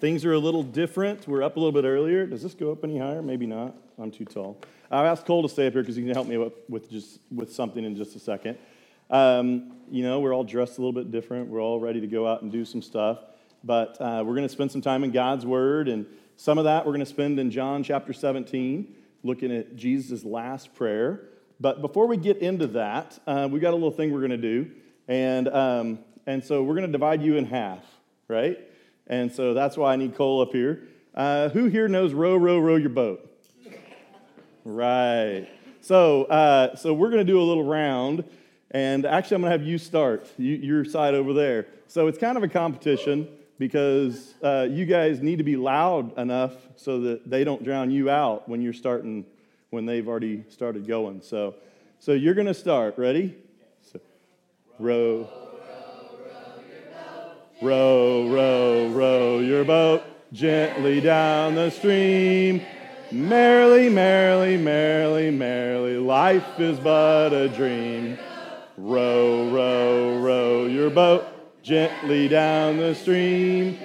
Things are a little different. We're up a little bit earlier. Does this go up any higher? Maybe not. I'm too tall. I've asked Cole to stay up here because he can help me with just with something in just a second. Um, you know, we're all dressed a little bit different. We're all ready to go out and do some stuff. But uh, we're going to spend some time in God's Word, and some of that we're going to spend in John chapter 17, looking at Jesus' last prayer. But before we get into that, uh, we got a little thing we're going to do, and um, and so we're going to divide you in half, right? And so that's why I need Cole up here. Uh, who here knows row, row, row your boat? Right. So, uh, so we're going to do a little round, and actually, I'm going to have you start, you, your side over there. So it's kind of a competition because uh, you guys need to be loud enough so that they don't drown you out when you're starting, when they've already started going. So, so you're going to start. Ready? So, row. Row, row, row your boat gently down the stream. Merrily, merrily, merrily, merrily, life is but a dream. Row, row, row your boat gently down the stream.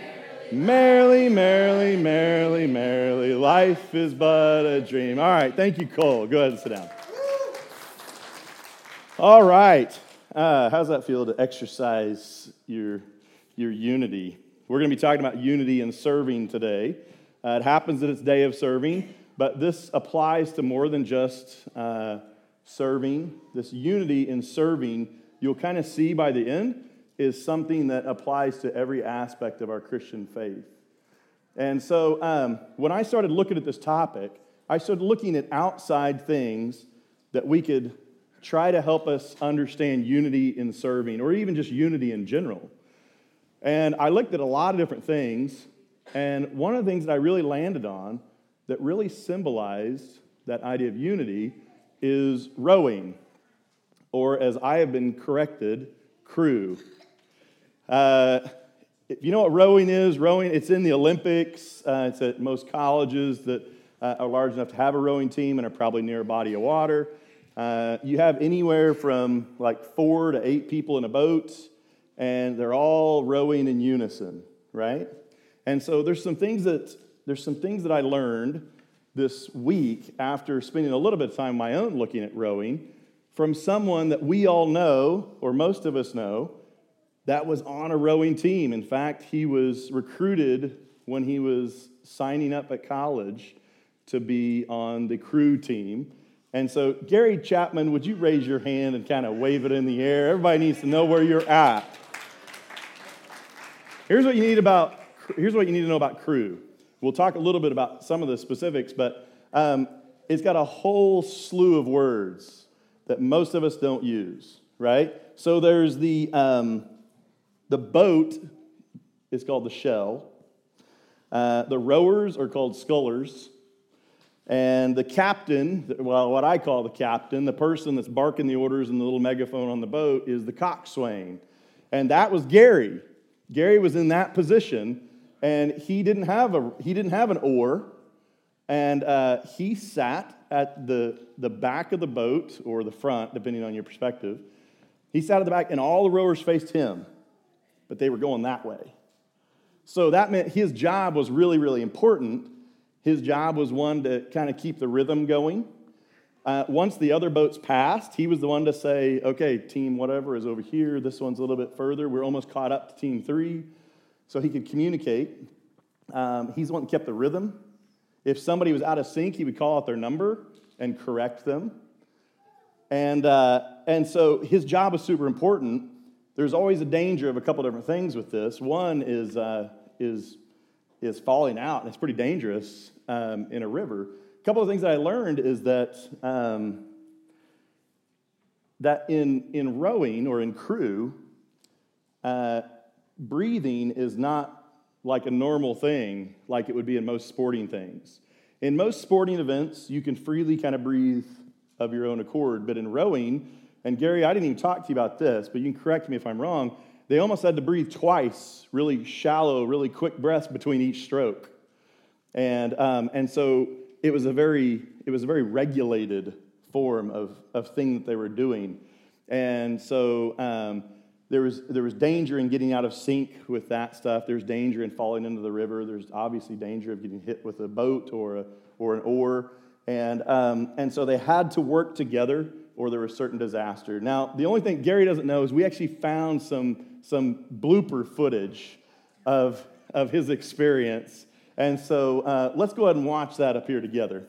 Merrily, merrily, merrily, merrily, life is but a dream. All right, thank you, Cole. Go ahead and sit down. All right, uh, how's that feel to exercise your your unity. We're going to be talking about unity and serving today. Uh, it happens that it's day of serving, but this applies to more than just uh, serving. This unity in serving, you'll kind of see by the end, is something that applies to every aspect of our Christian faith. And so um, when I started looking at this topic, I started looking at outside things that we could try to help us understand unity in serving, or even just unity in general. And I looked at a lot of different things, and one of the things that I really landed on that really symbolized that idea of unity is rowing, or as I have been corrected, crew. Uh, if you know what rowing is, rowing, it's in the Olympics. Uh, it's at most colleges that uh, are large enough to have a rowing team and are probably near a body of water. Uh, you have anywhere from like four to eight people in a boat and they're all rowing in unison, right? And so there's some things that there's some things that I learned this week after spending a little bit of time my own looking at rowing from someone that we all know, or most of us know, that was on a rowing team. In fact, he was recruited when he was signing up at college to be on the crew team. And so, Gary Chapman, would you raise your hand and kind of wave it in the air? Everybody needs to know where you're at. Here's what you need about here's what you need to know about crew. We'll talk a little bit about some of the specifics, but um, it's got a whole slew of words that most of us don't use, right? So there's the um, the boat is called the shell. Uh, the rowers are called scullers. And the captain, well, what I call the captain, the person that's barking the orders and the little megaphone on the boat, is the coxswain. And that was Gary. Gary was in that position, and he didn't have, a, he didn't have an oar, and uh, he sat at the, the back of the boat, or the front, depending on your perspective. He sat at the back, and all the rowers faced him, but they were going that way. So that meant his job was really, really important. His job was one to kind of keep the rhythm going uh, once the other boats passed, he was the one to say, okay, team whatever is over here. This one's a little bit further. We're almost caught up to team three. So he could communicate. Um, he's the one that kept the rhythm. If somebody was out of sync, he would call out their number and correct them. And, uh, and so his job was super important. There's always a danger of a couple different things with this. One is, uh, is, is falling out, and it's pretty dangerous um, in a river couple of things that I learned is that um, that in in rowing or in crew, uh, breathing is not like a normal thing, like it would be in most sporting things. In most sporting events, you can freely kind of breathe of your own accord, but in rowing, and Gary, I didn't even talk to you about this, but you can correct me if I'm wrong. They almost had to breathe twice, really shallow, really quick breaths between each stroke. And, um, and so it was a very, it was a very regulated form of, of thing that they were doing. And so um, there was, there was danger in getting out of sync with that stuff. There's danger in falling into the river. There's obviously danger of getting hit with a boat or, a, or an oar. And, um, and so they had to work together or there was certain disaster. Now, the only thing Gary doesn't know is we actually found some, some blooper footage of, of his experience. And so uh, let's go ahead and watch that up here together.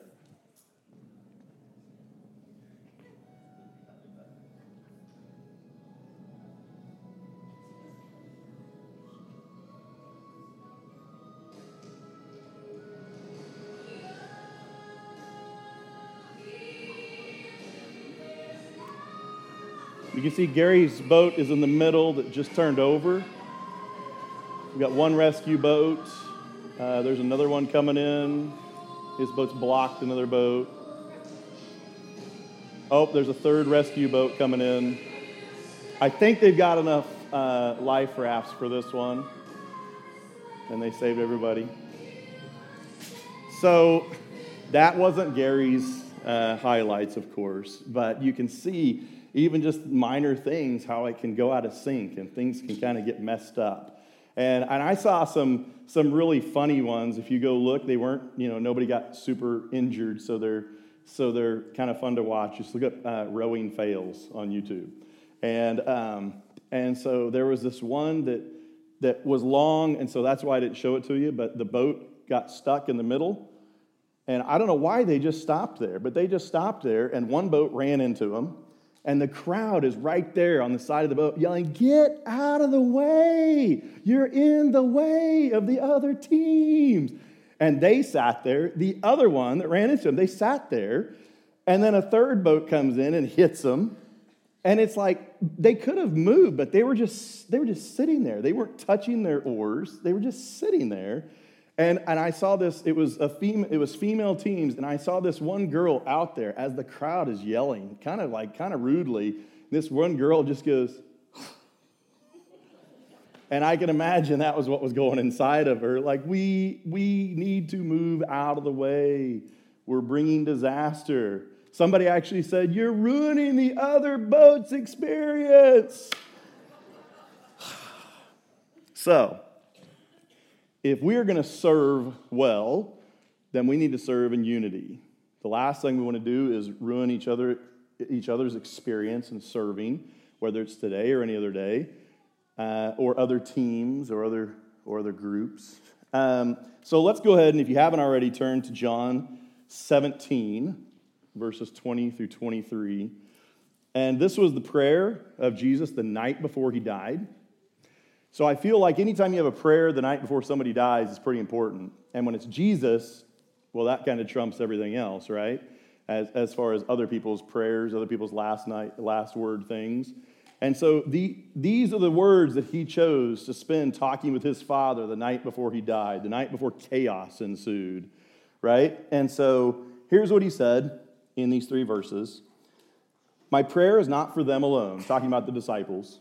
You can see Gary's boat is in the middle that just turned over. We've got one rescue boat. Uh, there's another one coming in. His boat's blocked another boat. Oh, there's a third rescue boat coming in. I think they've got enough uh, life rafts for this one. And they saved everybody. So that wasn't Gary's uh, highlights, of course, but you can see even just minor things, how it can go out of sync and things can kind of get messed up. And, and I saw some, some really funny ones. If you go look, they weren't, you know, nobody got super injured, so they're, so they're kind of fun to watch. Just look up uh, rowing fails on YouTube. And, um, and so there was this one that, that was long, and so that's why I didn't show it to you, but the boat got stuck in the middle. And I don't know why they just stopped there, but they just stopped there, and one boat ran into them and the crowd is right there on the side of the boat yelling, Get out of the way! You're in the way of the other teams. And they sat there. The other one that ran into them, they sat there. And then a third boat comes in and hits them. And it's like they could have moved, but they were just they were just sitting there. They weren't touching their oars. They were just sitting there. And, and I saw this, it was, a fem- it was female teams, and I saw this one girl out there as the crowd is yelling, kind of like, kind of rudely. This one girl just goes, and I can imagine that was what was going inside of her. Like, we, we need to move out of the way. We're bringing disaster. Somebody actually said, You're ruining the other boat's experience. so, if we are going to serve well, then we need to serve in unity. The last thing we want to do is ruin each other each other's experience in serving, whether it's today or any other day, uh, or other teams or other or other groups. Um, so let's go ahead and, if you haven't already, turn to John 17, verses 20 through 23. And this was the prayer of Jesus the night before he died. So I feel like anytime you have a prayer the night before somebody dies is pretty important. And when it's Jesus, well, that kind of trumps everything else, right? As, as far as other people's prayers, other people's last night, last word things. And so the, these are the words that he chose to spend talking with his father the night before he died, the night before chaos ensued, right? And so here's what he said in these three verses My prayer is not for them alone, talking about the disciples.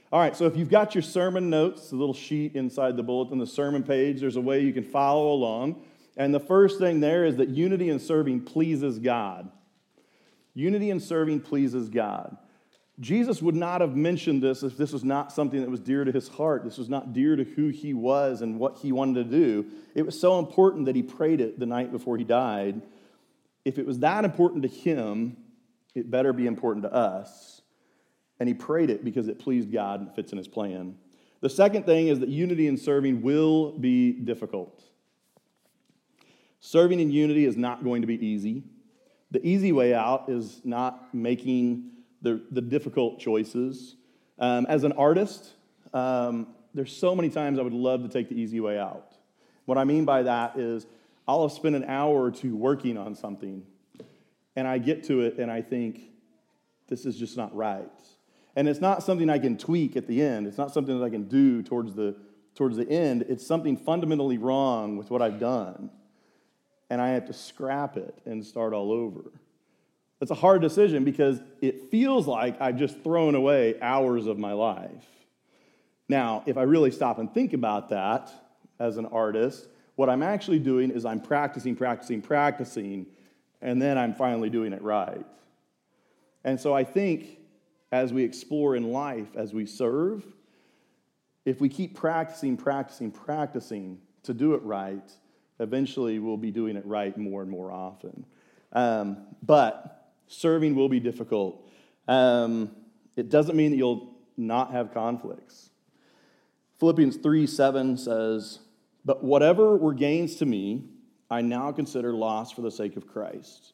All right, so if you've got your sermon notes, the little sheet inside the bulletin, the sermon page, there's a way you can follow along. And the first thing there is that unity and serving pleases God. Unity and serving pleases God. Jesus would not have mentioned this if this was not something that was dear to his heart. This was not dear to who he was and what he wanted to do. It was so important that he prayed it the night before he died. If it was that important to him, it better be important to us and he prayed it because it pleased God and fits in his plan. The second thing is that unity in serving will be difficult. Serving in unity is not going to be easy. The easy way out is not making the, the difficult choices. Um, as an artist, um, there's so many times I would love to take the easy way out. What I mean by that is I'll have spent an hour or two working on something, and I get to it and I think, this is just not right. And it's not something I can tweak at the end. It's not something that I can do towards the, towards the end. It's something fundamentally wrong with what I've done. And I have to scrap it and start all over. It's a hard decision because it feels like I've just thrown away hours of my life. Now, if I really stop and think about that as an artist, what I'm actually doing is I'm practicing, practicing, practicing, and then I'm finally doing it right. And so I think as we explore in life, as we serve, if we keep practicing, practicing, practicing to do it right, eventually we'll be doing it right more and more often. Um, but serving will be difficult. Um, it doesn't mean that you'll not have conflicts. Philippians 3 7 says, But whatever were gains to me, I now consider loss for the sake of Christ.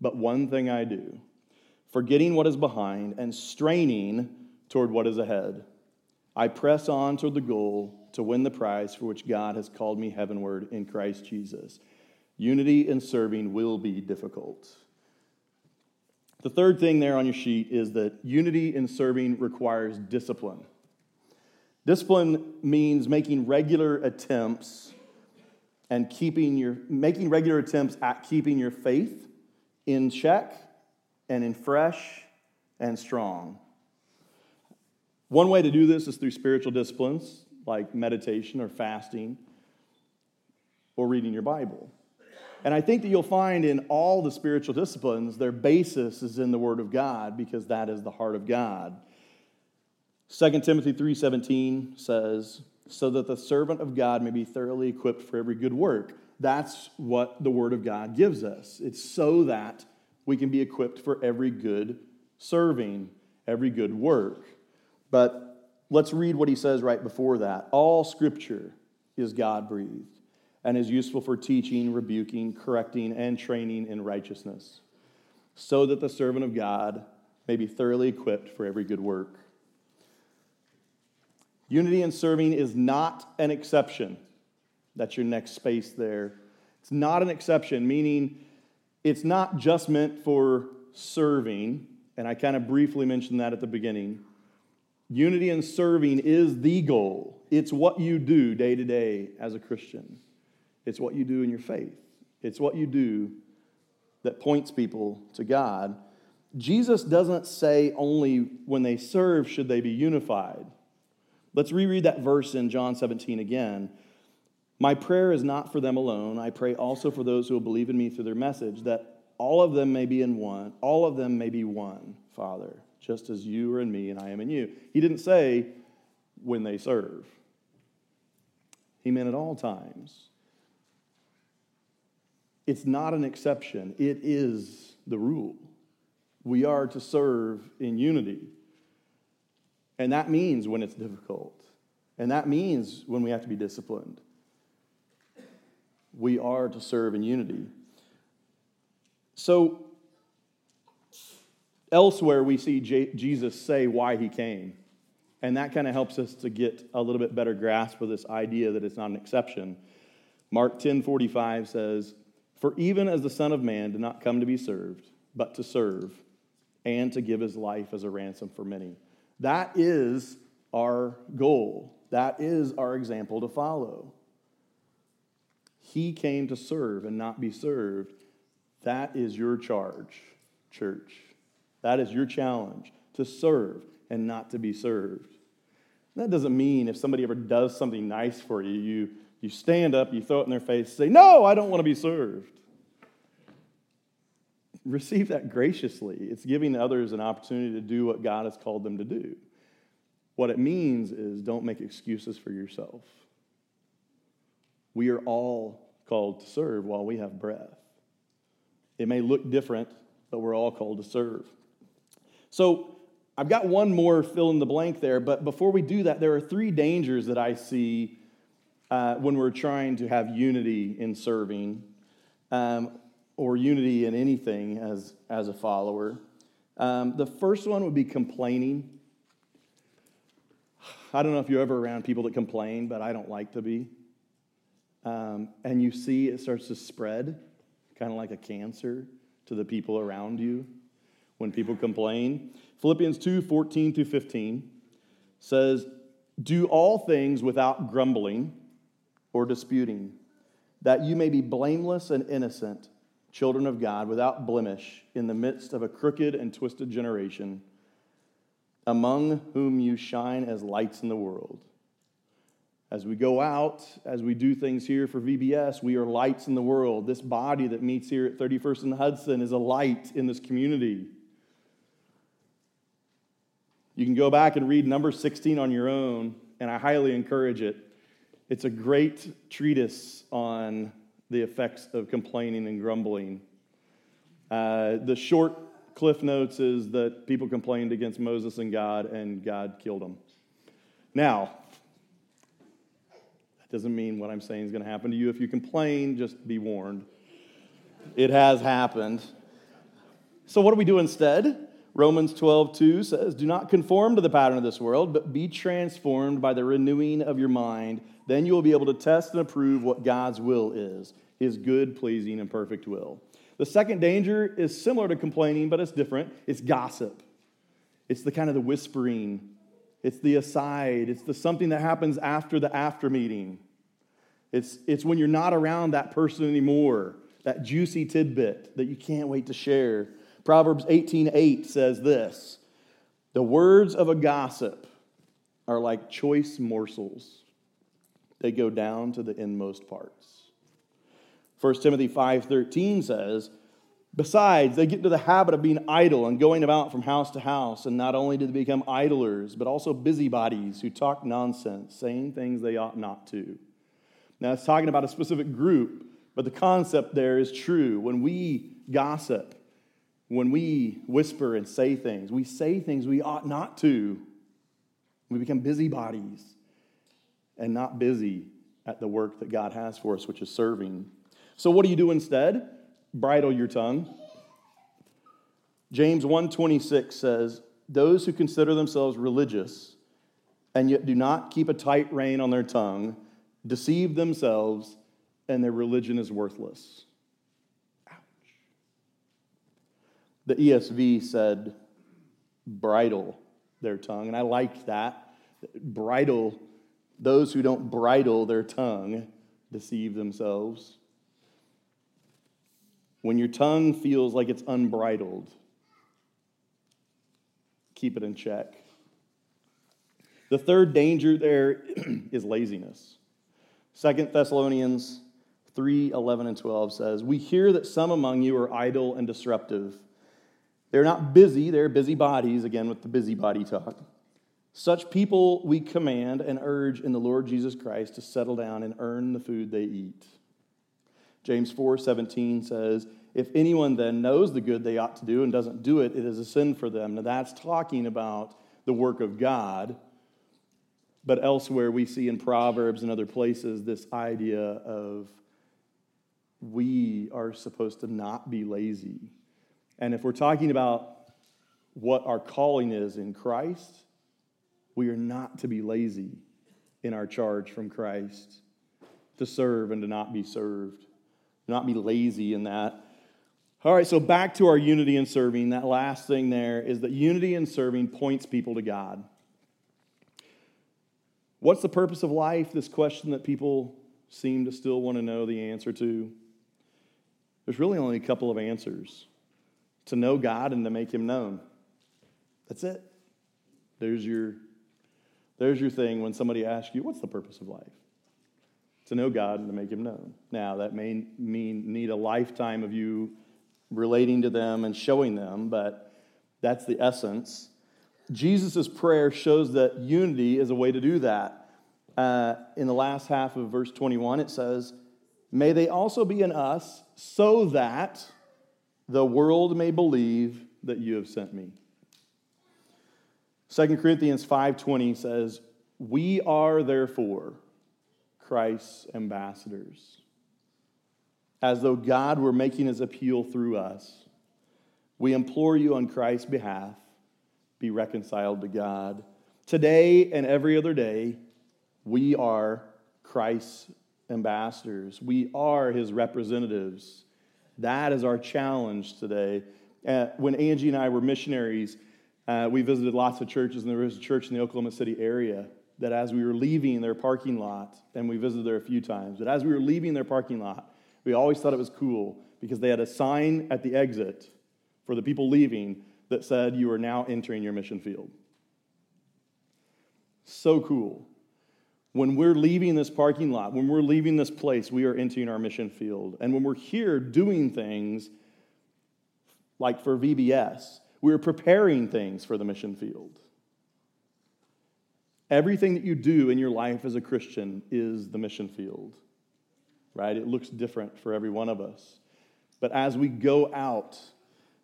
But one thing I do, forgetting what is behind and straining toward what is ahead, I press on toward the goal to win the prize for which God has called me heavenward in Christ Jesus. Unity in serving will be difficult. The third thing there on your sheet is that unity in serving requires discipline. Discipline means making regular attempts and keeping your making regular attempts at keeping your faith in check and in fresh and strong. One way to do this is through spiritual disciplines like meditation or fasting or reading your Bible. And I think that you'll find in all the spiritual disciplines, their basis is in the Word of God because that is the heart of God. 2 Timothy 3:17 says, "So that the servant of God may be thoroughly equipped for every good work." That's what the Word of God gives us. It's so that we can be equipped for every good serving, every good work. But let's read what he says right before that. All Scripture is God breathed and is useful for teaching, rebuking, correcting, and training in righteousness, so that the servant of God may be thoroughly equipped for every good work. Unity in serving is not an exception. That's your next space there. It's not an exception, meaning it's not just meant for serving, and I kind of briefly mentioned that at the beginning. Unity in serving is the goal. It's what you do day to day as a Christian. It's what you do in your faith. It's what you do that points people to God. Jesus doesn't say only when they serve should they be unified. Let's reread that verse in John 17 again. My prayer is not for them alone. I pray also for those who will believe in me through their message, that all of them may be in one. All of them may be one, Father, just as you are in me and I am in you. He didn't say when they serve, he meant at all times. It's not an exception, it is the rule. We are to serve in unity. And that means when it's difficult. And that means when we have to be disciplined we are to serve in unity. So, elsewhere we see J- Jesus say why he came. And that kind of helps us to get a little bit better grasp of this idea that it's not an exception. Mark 10 45 says, For even as the Son of Man did not come to be served, but to serve, and to give his life as a ransom for many. That is our goal. That is our example to follow. He came to serve and not be served. That is your charge, church. That is your challenge to serve and not to be served. That doesn't mean if somebody ever does something nice for you, you, you stand up, you throw it in their face, say, No, I don't want to be served. Receive that graciously. It's giving others an opportunity to do what God has called them to do. What it means is don't make excuses for yourself. We are all called to serve while we have breath. It may look different, but we're all called to serve. So I've got one more fill in the blank there, but before we do that, there are three dangers that I see uh, when we're trying to have unity in serving um, or unity in anything as, as a follower. Um, the first one would be complaining. I don't know if you're ever around people that complain, but I don't like to be. Um, and you see it starts to spread, kind of like a cancer, to the people around you when people complain. Philippians 2 14 through 15 says, Do all things without grumbling or disputing, that you may be blameless and innocent, children of God, without blemish, in the midst of a crooked and twisted generation, among whom you shine as lights in the world. As we go out, as we do things here for VBS, we are lights in the world. This body that meets here at 31st and Hudson is a light in this community. You can go back and read number 16 on your own, and I highly encourage it. It's a great treatise on the effects of complaining and grumbling. Uh, the short cliff notes is that people complained against Moses and God, and God killed them. Now, doesn't mean what I'm saying is going to happen to you. If you complain, just be warned. It has happened. So, what do we do instead? Romans 12, 2 says, Do not conform to the pattern of this world, but be transformed by the renewing of your mind. Then you will be able to test and approve what God's will is, his good, pleasing, and perfect will. The second danger is similar to complaining, but it's different. It's gossip. It's the kind of the whispering. It's the aside. It's the something that happens after the after meeting. It's, it's when you're not around that person anymore, that juicy tidbit that you can't wait to share. Proverbs 18:8 says this: "The words of a gossip are like choice morsels. They go down to the inmost parts." 1 Timothy 5:13 says, Besides, they get into the habit of being idle and going about from house to house. And not only do they become idlers, but also busybodies who talk nonsense, saying things they ought not to. Now, it's talking about a specific group, but the concept there is true. When we gossip, when we whisper and say things, we say things we ought not to. We become busybodies and not busy at the work that God has for us, which is serving. So what do you do instead? Bridle your tongue. James 1:26 says, "Those who consider themselves religious and yet do not keep a tight rein on their tongue deceive themselves and their religion is worthless." Ouch. The ESV said, bridle their tongue. And I like that. Bridle, those who don't bridle their tongue deceive themselves. When your tongue feels like it's unbridled, keep it in check. The third danger there is laziness. Second Thessalonians 3 11 and 12 says, We hear that some among you are idle and disruptive they're not busy, they're busy bodies, again with the busybody talk. Such people we command and urge in the Lord Jesus Christ to settle down and earn the food they eat. James 4 17 says, If anyone then knows the good they ought to do and doesn't do it, it is a sin for them. Now that's talking about the work of God. But elsewhere, we see in Proverbs and other places this idea of we are supposed to not be lazy and if we're talking about what our calling is in Christ, we are not to be lazy in our charge from Christ, to serve and to not be served, not be lazy in that. All right, so back to our unity in serving. That last thing there is that unity in serving points people to God. What's the purpose of life? This question that people seem to still want to know the answer to. There's really only a couple of answers to know God and to make him known. That's it. There's your There's your thing when somebody asks you, What's the purpose of life? To know God and to make Him known. Now, that may mean need a lifetime of you relating to them and showing them, but that's the essence. Jesus' prayer shows that unity is a way to do that. Uh, in the last half of verse 21, it says, May they also be in us, so that the world may believe that you have sent me. 2 Corinthians 5:20 says, "We are therefore Christ's ambassadors." As though God were making his appeal through us, we implore you on Christ's behalf, be reconciled to God. Today and every other day, we are Christ's ambassadors. We are his representatives. That is our challenge today. Uh, when Angie and I were missionaries, uh, we visited lots of churches, and there was a church in the Oklahoma City area that as we were leaving their parking lot, and we visited there a few times, but as we were leaving their parking lot, we always thought it was cool because they had a sign at the exit for the people leaving that said, You are now entering your mission field. So cool. When we're leaving this parking lot, when we're leaving this place, we are entering our mission field. And when we're here doing things like for VBS, we're preparing things for the mission field. Everything that you do in your life as a Christian is the mission field, right? It looks different for every one of us. But as we go out,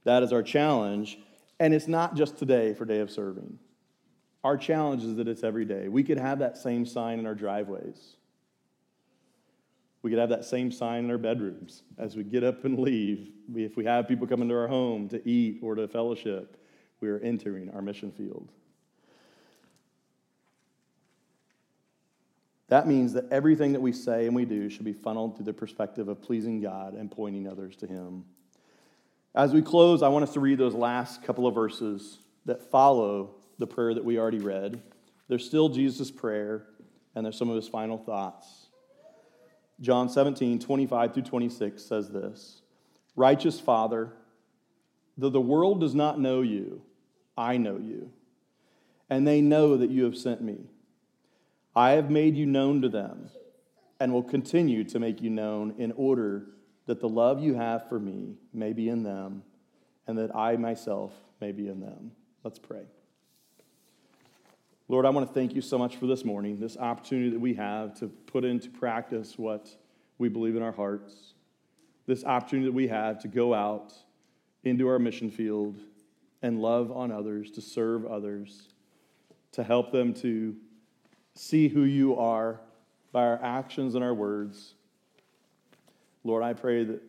that is our challenge. And it's not just today for Day of Serving. Our challenge is that it's every day. We could have that same sign in our driveways. We could have that same sign in our bedrooms as we get up and leave. If we have people come into our home to eat or to fellowship, we are entering our mission field. That means that everything that we say and we do should be funneled through the perspective of pleasing God and pointing others to Him. As we close, I want us to read those last couple of verses that follow the prayer that we already read. They're still Jesus' prayer, and they're some of his final thoughts. John 17, 25 through 26 says this Righteous Father, though the world does not know you, I know you, and they know that you have sent me. I have made you known to them and will continue to make you known in order that the love you have for me may be in them and that I myself may be in them. Let's pray. Lord, I want to thank you so much for this morning, this opportunity that we have to put into practice what we believe in our hearts, this opportunity that we have to go out into our mission field and love on others, to serve others, to help them to see who you are by our actions and our words. Lord, I pray that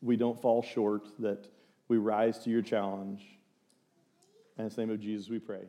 we don't fall short, that we rise to your challenge. In the name of Jesus, we pray.